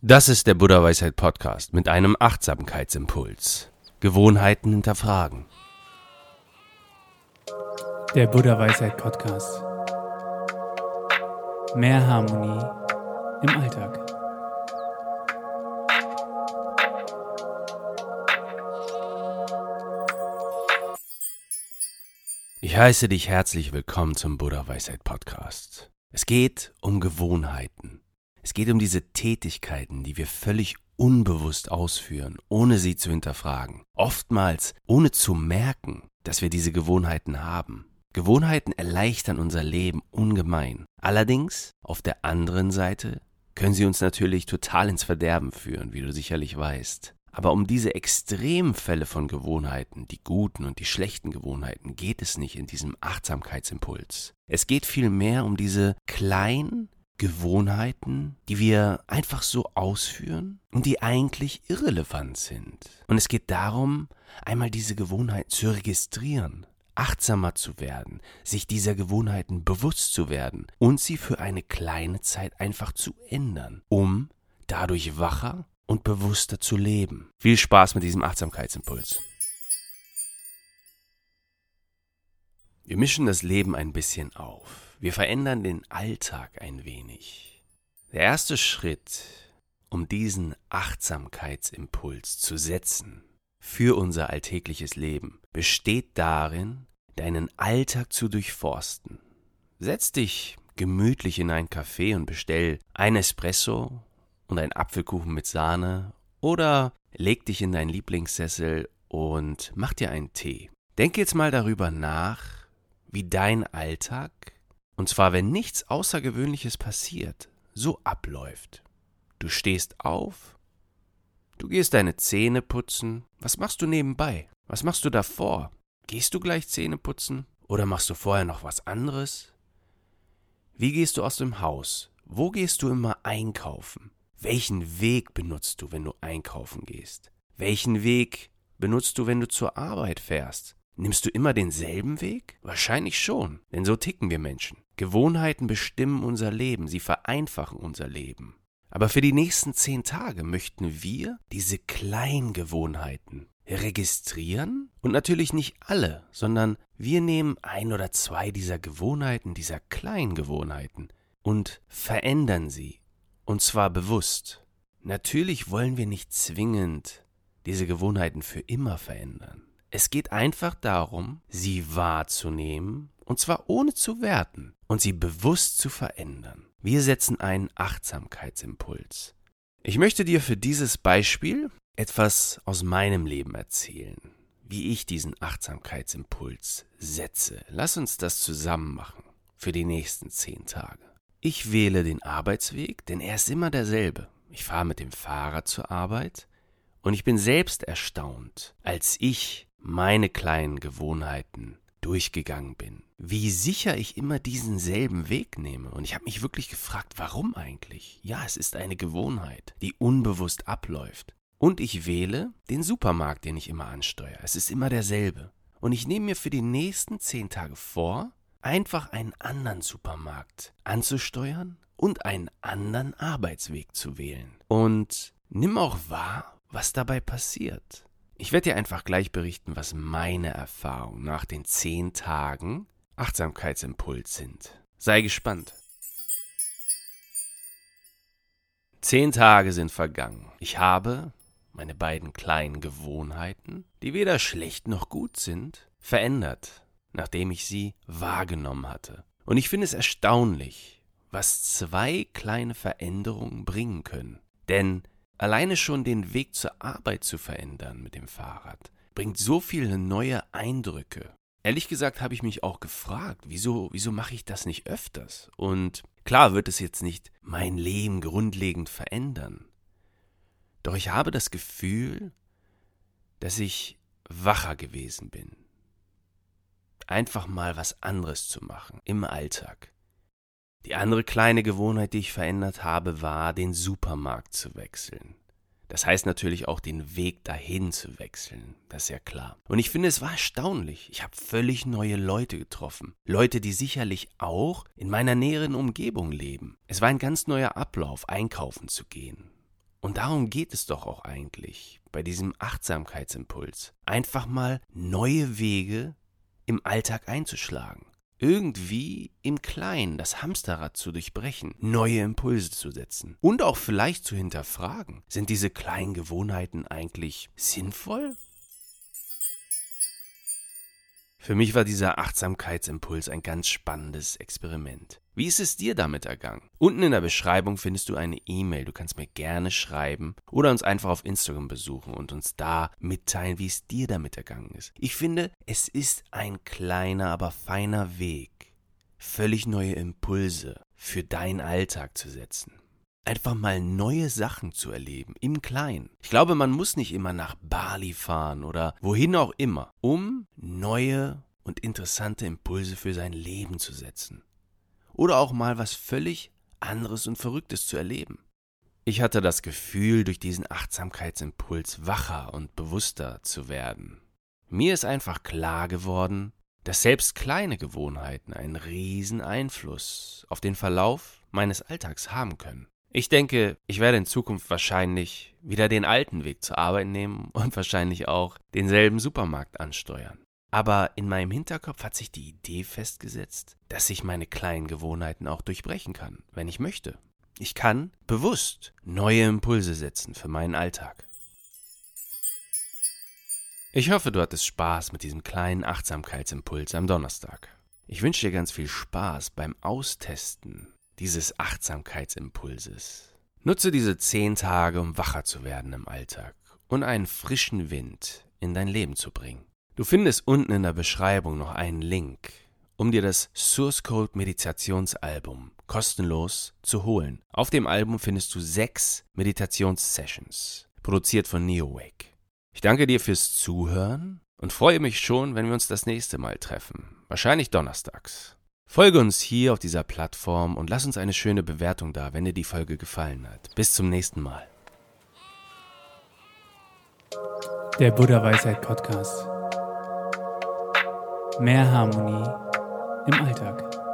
Das ist der Buddha Weisheit Podcast mit einem Achtsamkeitsimpuls. Gewohnheiten hinterfragen. Der Buddha Weisheit Podcast. Mehr Harmonie im Alltag. Ich heiße dich herzlich willkommen zum Buddha Weisheit Podcast. Es geht um Gewohnheiten. Es geht um diese Tätigkeiten, die wir völlig unbewusst ausführen, ohne sie zu hinterfragen. Oftmals ohne zu merken, dass wir diese Gewohnheiten haben. Gewohnheiten erleichtern unser Leben ungemein. Allerdings, auf der anderen Seite, können sie uns natürlich total ins Verderben führen, wie du sicherlich weißt. Aber um diese Extremfälle von Gewohnheiten, die guten und die schlechten Gewohnheiten, geht es nicht in diesem Achtsamkeitsimpuls. Es geht vielmehr um diese kleinen Gewohnheiten, die wir einfach so ausführen und die eigentlich irrelevant sind. Und es geht darum, einmal diese Gewohnheiten zu registrieren, achtsamer zu werden, sich dieser Gewohnheiten bewusst zu werden und sie für eine kleine Zeit einfach zu ändern, um dadurch wacher und bewusster zu leben. Viel Spaß mit diesem Achtsamkeitsimpuls. Wir mischen das Leben ein bisschen auf. Wir verändern den Alltag ein wenig. Der erste Schritt, um diesen Achtsamkeitsimpuls zu setzen für unser alltägliches Leben, besteht darin, deinen Alltag zu durchforsten. Setz dich gemütlich in ein Café und bestell ein Espresso und ein Apfelkuchen mit Sahne oder leg dich in deinen Lieblingssessel und mach dir einen Tee. Denk jetzt mal darüber nach, wie dein Alltag, und zwar wenn nichts Außergewöhnliches passiert, so abläuft. Du stehst auf, du gehst deine Zähne putzen, was machst du nebenbei? Was machst du davor? Gehst du gleich Zähne putzen oder machst du vorher noch was anderes? Wie gehst du aus dem Haus? Wo gehst du immer einkaufen? Welchen Weg benutzt du, wenn du einkaufen gehst? Welchen Weg benutzt du, wenn du zur Arbeit fährst? Nimmst du immer denselben Weg? Wahrscheinlich schon, denn so ticken wir Menschen. Gewohnheiten bestimmen unser Leben, sie vereinfachen unser Leben. Aber für die nächsten zehn Tage möchten wir diese kleinen Gewohnheiten registrieren und natürlich nicht alle, sondern wir nehmen ein oder zwei dieser Gewohnheiten, dieser kleinen Gewohnheiten und verändern sie und zwar bewusst. Natürlich wollen wir nicht zwingend diese Gewohnheiten für immer verändern. Es geht einfach darum, sie wahrzunehmen, und zwar ohne zu werten, und sie bewusst zu verändern. Wir setzen einen Achtsamkeitsimpuls. Ich möchte dir für dieses Beispiel etwas aus meinem Leben erzählen, wie ich diesen Achtsamkeitsimpuls setze. Lass uns das zusammen machen für die nächsten zehn Tage. Ich wähle den Arbeitsweg, denn er ist immer derselbe. Ich fahre mit dem Fahrrad zur Arbeit und ich bin selbst erstaunt, als ich meine kleinen Gewohnheiten durchgegangen bin, wie sicher ich immer diesen selben Weg nehme. Und ich habe mich wirklich gefragt, warum eigentlich? Ja, es ist eine Gewohnheit, die unbewusst abläuft. Und ich wähle den Supermarkt, den ich immer ansteuere. Es ist immer derselbe. Und ich nehme mir für die nächsten zehn Tage vor, einfach einen anderen Supermarkt anzusteuern und einen anderen Arbeitsweg zu wählen. Und nimm auch wahr, was dabei passiert. Ich werde dir einfach gleich berichten, was meine Erfahrungen nach den zehn Tagen Achtsamkeitsimpuls sind. Sei gespannt. Zehn Tage sind vergangen. Ich habe meine beiden kleinen Gewohnheiten, die weder schlecht noch gut sind, verändert nachdem ich sie wahrgenommen hatte. Und ich finde es erstaunlich, was zwei kleine Veränderungen bringen können. Denn alleine schon den Weg zur Arbeit zu verändern mit dem Fahrrad bringt so viele neue Eindrücke. Ehrlich gesagt habe ich mich auch gefragt, wieso, wieso mache ich das nicht öfters? Und klar wird es jetzt nicht mein Leben grundlegend verändern. Doch ich habe das Gefühl, dass ich wacher gewesen bin, einfach mal was anderes zu machen im Alltag. Die andere kleine Gewohnheit, die ich verändert habe, war, den Supermarkt zu wechseln. Das heißt natürlich auch den Weg dahin zu wechseln, das ist ja klar. Und ich finde, es war erstaunlich. Ich habe völlig neue Leute getroffen. Leute, die sicherlich auch in meiner näheren Umgebung leben. Es war ein ganz neuer Ablauf, einkaufen zu gehen. Und darum geht es doch auch eigentlich bei diesem Achtsamkeitsimpuls. Einfach mal neue Wege im Alltag einzuschlagen. Irgendwie im Kleinen das Hamsterrad zu durchbrechen, neue Impulse zu setzen und auch vielleicht zu hinterfragen, sind diese kleinen Gewohnheiten eigentlich sinnvoll für mich war dieser Achtsamkeitsimpuls ein ganz spannendes Experiment. Wie ist es dir damit ergangen? Unten in der Beschreibung findest du eine E-Mail. Du kannst mir gerne schreiben oder uns einfach auf Instagram besuchen und uns da mitteilen, wie es dir damit ergangen ist. Ich finde, es ist ein kleiner, aber feiner Weg, völlig neue Impulse für deinen Alltag zu setzen einfach mal neue Sachen zu erleben, im Kleinen. Ich glaube, man muss nicht immer nach Bali fahren oder wohin auch immer, um neue und interessante Impulse für sein Leben zu setzen. Oder auch mal was völlig anderes und Verrücktes zu erleben. Ich hatte das Gefühl, durch diesen Achtsamkeitsimpuls wacher und bewusster zu werden. Mir ist einfach klar geworden, dass selbst kleine Gewohnheiten einen riesen Einfluss auf den Verlauf meines Alltags haben können. Ich denke, ich werde in Zukunft wahrscheinlich wieder den alten Weg zur Arbeit nehmen und wahrscheinlich auch denselben Supermarkt ansteuern. Aber in meinem Hinterkopf hat sich die Idee festgesetzt, dass ich meine kleinen Gewohnheiten auch durchbrechen kann, wenn ich möchte. Ich kann bewusst neue Impulse setzen für meinen Alltag. Ich hoffe, du hattest Spaß mit diesem kleinen Achtsamkeitsimpuls am Donnerstag. Ich wünsche dir ganz viel Spaß beim Austesten dieses Achtsamkeitsimpulses. Nutze diese zehn Tage, um wacher zu werden im Alltag und einen frischen Wind in dein Leben zu bringen. Du findest unten in der Beschreibung noch einen Link, um dir das Source Code Meditationsalbum kostenlos zu holen. Auf dem Album findest du sechs Meditationssessions, produziert von NeoWake. Ich danke dir fürs Zuhören und freue mich schon, wenn wir uns das nächste Mal treffen. Wahrscheinlich donnerstags. Folge uns hier auf dieser Plattform und lass uns eine schöne Bewertung da, wenn dir die Folge gefallen hat. Bis zum nächsten Mal. Der Buddha Weisheit Podcast. Mehr Harmonie im Alltag.